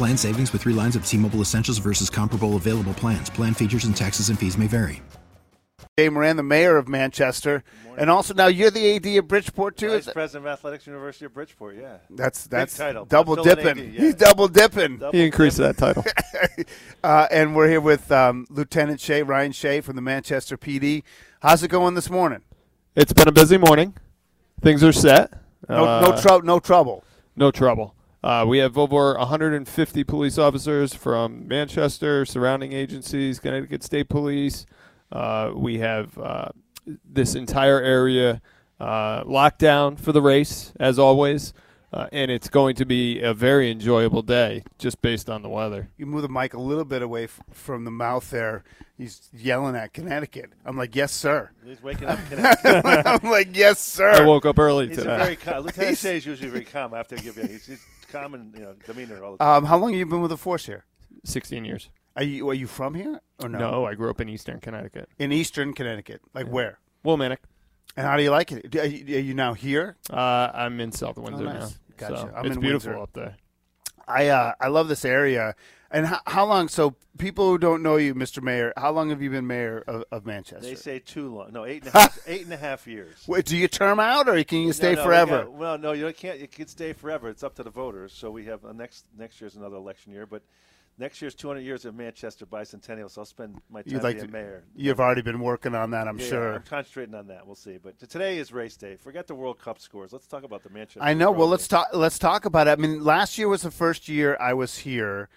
Plan savings with three lines of T Mobile Essentials versus comparable available plans. Plan features and taxes and fees may vary. Jay Moran, the mayor of Manchester, and also now you're the AD of Bridgeport too. Vice President of Athletics, University of Bridgeport. Yeah, that's that's title. double Still an dipping. AD, yeah. He's double dipping. Double He increased dipping. that title. uh, and we're here with um, Lieutenant Shea Ryan Shea from the Manchester PD. How's it going this morning? It's been a busy morning. Things are set. No, Uh, no, trou- no trouble. No trouble. Uh, we have over 150 police officers from Manchester, surrounding agencies, Connecticut State Police. Uh, we have uh, this entire area uh, locked down for the race, as always, uh, and it's going to be a very enjoyable day just based on the weather. You move the mic a little bit away f- from the mouth there. He's yelling at Connecticut. I'm like, yes, sir. He's waking up. Connecticut. I'm like, yes, sir. I woke up early He's today. very calm. Lieutenant Shea is usually very calm after I give you. He's, he's calm and you know demeanor all the time. Um, how long have you been with the force here? 16 years. Are you are you from here or no? No, I grew up in Eastern Connecticut. In Eastern Connecticut. Like where? Willimantic. And how do you like it? Are you, are you now here? Uh, I'm in South Windsor Oh, nice. now. Gotcha. So I'm it's in beautiful Windsor. up there. I uh, I love this area. And how, how long? So people who don't know you, Mr. Mayor, how long have you been mayor of, of Manchester? They say too long. No, eight and a half. eight and a half years. Wait, do you term out or can you stay No, no, we forever? got- well, no, you can't. You can stay forever. It's up to the voters. So we have uh, next next year's another election year, but next year's 200 years of Manchester bicentennial. So I'll spend my time You'd like being to- mayor. You've already been working on that, I'm Yeah, sure. I'm concentrating on that. We'll see. But today is race day. Forget the World Cup scores. Let's talk about the Manchester. I know. Well, let's talk. Let's talk about it. I mean, last year was the first year I was here,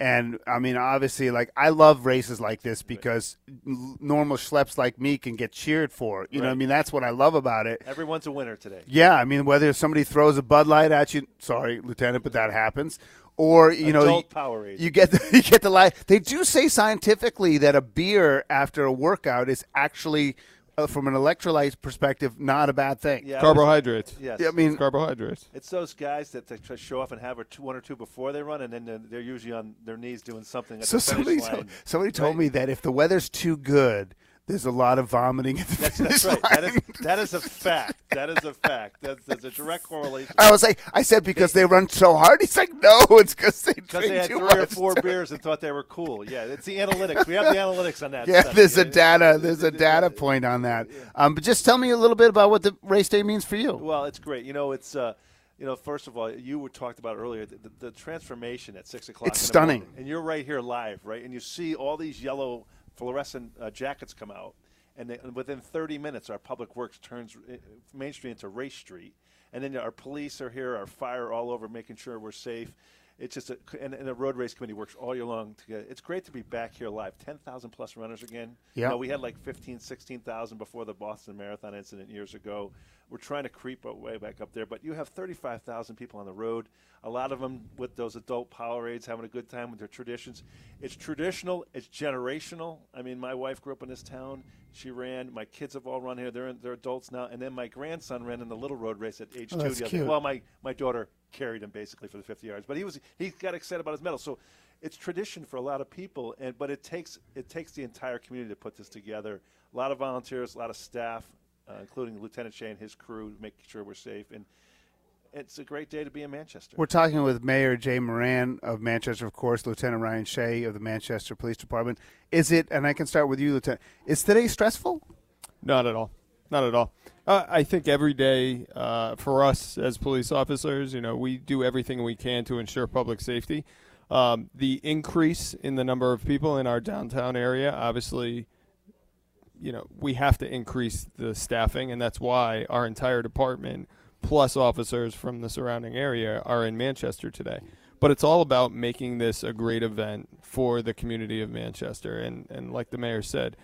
and I mean, obviously, like I love races like this because normal schleps like me can get cheered for. You know, what I mean, that's what I love about it. Everyone's a winner today. Yeah, I mean, whether somebody throws a Bud Light at you, sorry, Lieutenant, but that happens. Or you know, Adult you, Powerade. you get the, you get the light. They do say scientifically that a beer after a workout is actually, Uh, from an electrolyte perspective, not a bad thing. Yeah, I was- Carbohydrates. Yes. I mean, It's carbohydrates. It's those guys that they show off and have a two, one or two before they run, and then they're, they're usually on their knees doing something at So the somebody line. told, somebody told Right? me that if the weather's too good, there's a lot of vomiting at the That's, that's right. That is, that is a fact. That is a fact. That's, there's a direct correlation. I was like, I said because they run so hard. He's like, no, it's because they Because they had three or four beers and thought they were cool. Yeah, it's the analytics. We have the analytics on that. Yeah, there's a data. There's a data point on that. Um, but just tell me a little bit about what the race day means for you. Well, it's great. You know, it's uh, you know, first of all, you were talked about earlier the, the, the transformation at six o'clock. It's stunning. morning. and you're right here live, right? And you see all these yellow fluorescent uh, jackets come out, and, they, and within 30 minutes, our public works turns uh, Main Street into Race Street, and then our police are here, our fire all over, making sure we're safe. It's just a and, and the road race committee works all year long together. It's great to be back here live. Ten thousand plus runners again. You Yeah. know, we had like 15, 16,000 before the Boston Marathon incident years ago. We're trying to creep our way back up there, but you have 35,000 people on the road. A lot of them with those adult Powerades having a good time with their traditions. It's traditional. It's generational. I mean, my wife grew up in this town. She ran. My kids have all run here. They're they're adults now. And then my grandson ran in the little road race at age Oh, two. that's cute. Well, my my daughter carried him basically for the 50 yards, but he was he got excited about his medal. So it's tradition for a lot of people, and but it takes it takes the entire community to put this together. A lot of volunteers, a lot of staff, uh, including Lieutenant Shea and his crew, making sure we're safe. And it's a great day to be in Manchester. We're talking with Mayor Jay Moran of Manchester, of course, Lieutenant Ryan Shea of the Manchester Police Department. Is it, and I can start with you, Lieutenant, is today stressful? Not at all. Not at all. Uh, I think every day uh, for us as police officers, you know, we do everything we can to ensure public safety. Um, the increase in the number of people in our downtown area, obviously, you know, we have to increase the staffing, and that's why our entire department, plus officers from the surrounding area, are in Manchester today. But it's all about making this a great event for the community of Manchester, and and like the mayor said,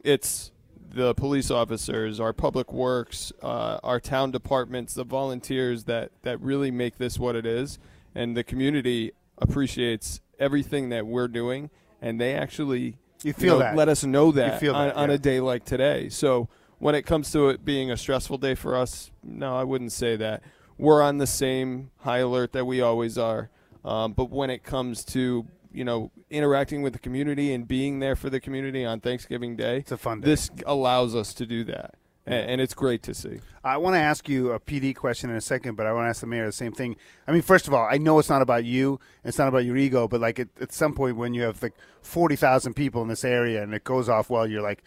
it's the police officers, our public works, uh, our town departments, the volunteers that that really make this what it is, and the community appreciates everything that we're doing, and they actually You feel know, that. let us know that, feel on, that, on yeah. a day like today. So when it comes to it being a stressful day for us, no, I wouldn't say that. We're on the same high alert that we always are. Um, but when it comes to you know interacting with the community and being there for the community on Thanksgiving Day, It's a fun day. this allows us to do that, and, and it's great to see. I want to ask you a PD question in a second, but I want to ask the mayor the same thing. I mean, first of all, I know it's not about you, it's not about your ego, but like at, at some point when you have like forty thousand people in this area and it goes off well, you're like,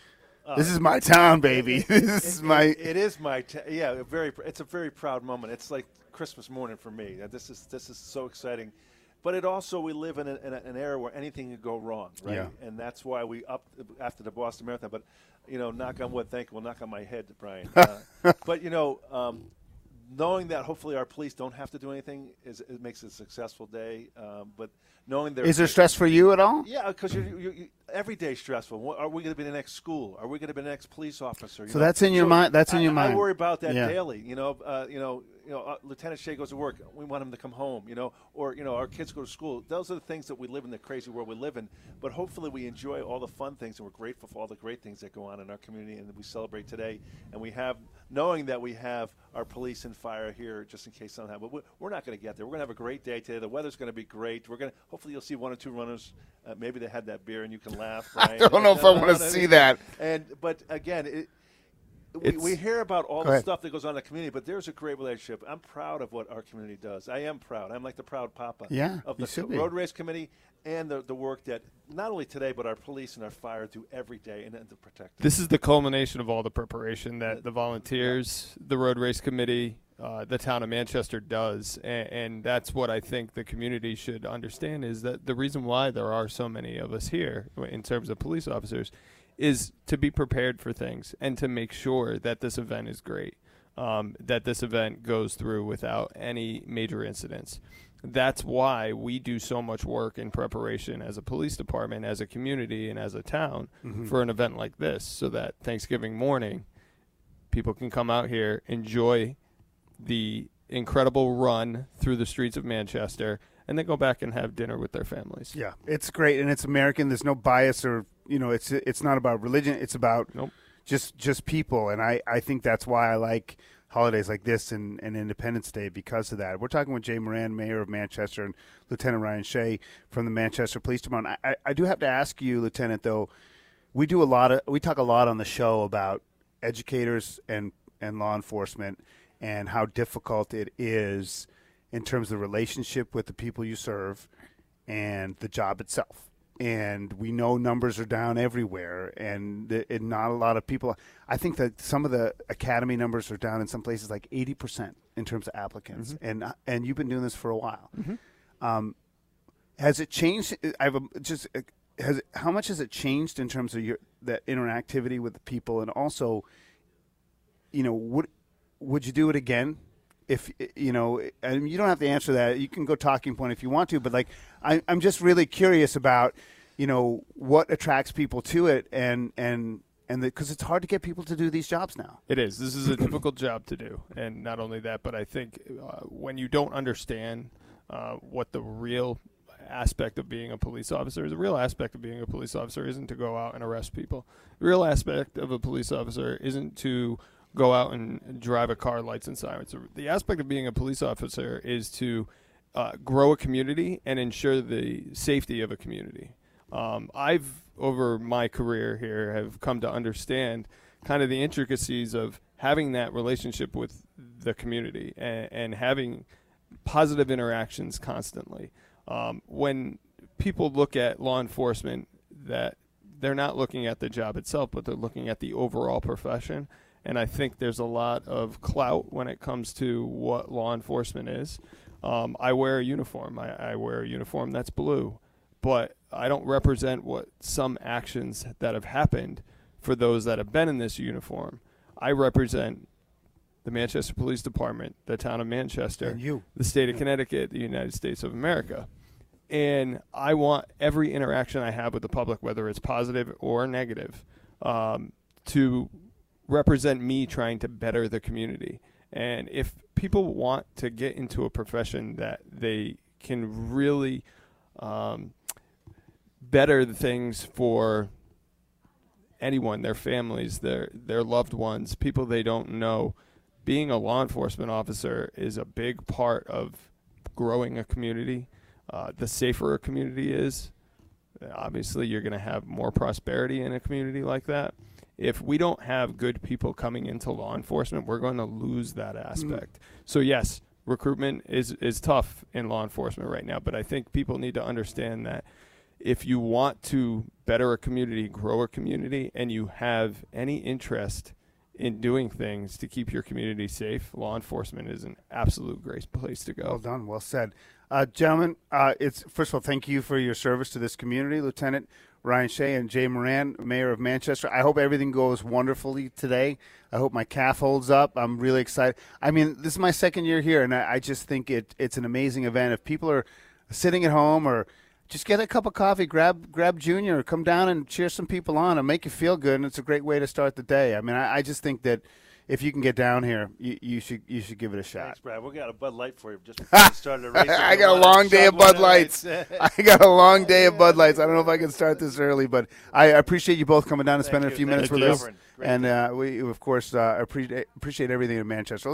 "This is my town, baby. this is It- my." it- it is my t- yeah a very it's a very proud moment it's like christmas morning for me Uh, this is this is so exciting but it also we live in, a, in a, an era where anything could go wrong right Yeah. and that's why we up after the boston marathon but you know knock on wood thank you will knock on my head brian uh, but you know um, knowing that hopefully our police don't have to do anything is it makes it a successful day um, but knowing there Is there stress for you at all? yeah, because every day stressful. What, are we going to be the next school? Are we going to be the next police officer? You So that's in your mind- that's in I- your I mind. worry about that Yeah. daily. You know, uh, you know, you know. Uh, Lieutenant Shea goes to work. We want him to come home. You know, or you know, our kids go to school. Those are the things that we live in the crazy world we live in. But hopefully, we enjoy all the fun things, and we're grateful for all the great things that go on in our community, and that we celebrate today. And we have knowing that we have our police and fire here just in case something happens. But we- we're not going to get there. We're going to have a great day today. The weather's going to be great. We're going to hopefully you'll see one or two runners. Uh, maybe they had that beer and you can laugh. I don't know if I wanna see that. And but again, it, we, we hear about all the ahead. stuff that goes on in the community, but there's a great relationship. I'm proud of what our community does. I am proud. I'm like the proud papa. Yeah, of the should be. road race committee and the, the work that not only today but our police and our fire do every day and, and to protect. us. This is the culmination of all the preparation that the volunteers, the road race committee, uh, the town of Manchester does, and, and that's what I think the community should understand is that the reason why there are so many of us here in terms of police officers is to be prepared for things and to make sure that this event is great, um, that this event goes through without any major incidents. That's why we do so much work in preparation as a police department, as a community, and as a town for an event like this, so that Thanksgiving morning, people can come out here, enjoy the incredible run through the streets of Manchester, and then go back and have dinner with their families. Yeah, it's great and it's American. There's no bias or you know, it's it's not about religion. It's about Nope. just just people, and I I think that's why I like holidays like this and, and Independence Day because of that. We're talking with Jay Moran, Mayor of Manchester, and Lieutenant Ryan Shea from the Manchester Police Department. I, I, I do have to ask you, Lieutenant, though. We do a lot of we talk a lot on the show about educators and and law enforcement and how difficult it is in terms of the relationship with the people you serve and the job itself. And we know numbers are down everywhere, and, and not a lot of people. I think that some of the academy numbers are down in some places like eighty percent in terms of applicants. And and you've been doing this for a while. Um, has it changed? I have just uh, has how much has it changed in terms of your that interactivity with the people, and also, you know, would would you do it again? If you know, and you don't have to answer that. You can go talking point if you want to, but like, I, I'm just really curious about, you know, what attracts people to it, and and and because it's hard to get people to do these jobs now. It is. This is a difficult job to do, and not only that, but I think uh, when you don't understand uh, what the real aspect of being a police officer is, the real aspect of being a police officer isn't to go out and arrest people. The real aspect of a police officer isn't to go out and drive a car lights and sirens. The aspect of being a police officer is to uh, grow a community and ensure the safety of a community. Um, I've over my career here have come to understand kind of the intricacies of having that relationship with the community and, and having positive interactions constantly. Um, when people look at law enforcement, that they're not looking at the job itself, but they're looking at the overall profession. And I think there's a lot of clout when it comes to what law enforcement is. Um, I wear a uniform. I, I wear a uniform that's blue, but I don't represent what some actions that have happened for those that have been in this uniform. I represent the Manchester Police Department, the town of Manchester, the state of Connecticut, the United States of America. And I want every interaction I have with the public, whether it's positive or negative, um, to represent me trying to better the community. And if people want to get into a profession that they can really um, better the things for anyone, their families, their their loved ones, people they don't know. Being a law enforcement officer is a big part of growing a community. Uh, the safer a community is, obviously you're going to have more prosperity in a community like that. If we don't have good people coming into law enforcement, we're going to lose that mm. aspect. So yes, recruitment is is tough in law enforcement right now, but I think people need to understand that if you want to better a community, grow a community, and you have any interest in doing things to keep your community safe, law enforcement is an absolute great place to go. Well done. Well said. Uh, gentlemen, uh, it's first of all, thank you for your service to this community, Lieutenant Ryan Shea and Jay Moran, Mayor of Manchester. I hope everything goes wonderfully today. I hope my calf holds up. I'm really excited. I mean, this is my second year here, and I, I just think it it's an amazing event. If people are sitting at home or just get a cup of coffee, grab grab Junior, come down and cheer some people on and make you feel good, and it's a great way to start the day. I mean, I, I just think that if you can get down here, you, you should you should give it a shot. Thanks, Brad. We got a Bud Light for you just before started. I got a long day of Bud Lights. Lights. I got a long day of Bud Lights. I don't know if I can start this early, but I appreciate you both coming down and Thank spending you. a few Thank minutes you. with us. Great And uh, we, of course, uh, appreciate appreciate everything in Manchester.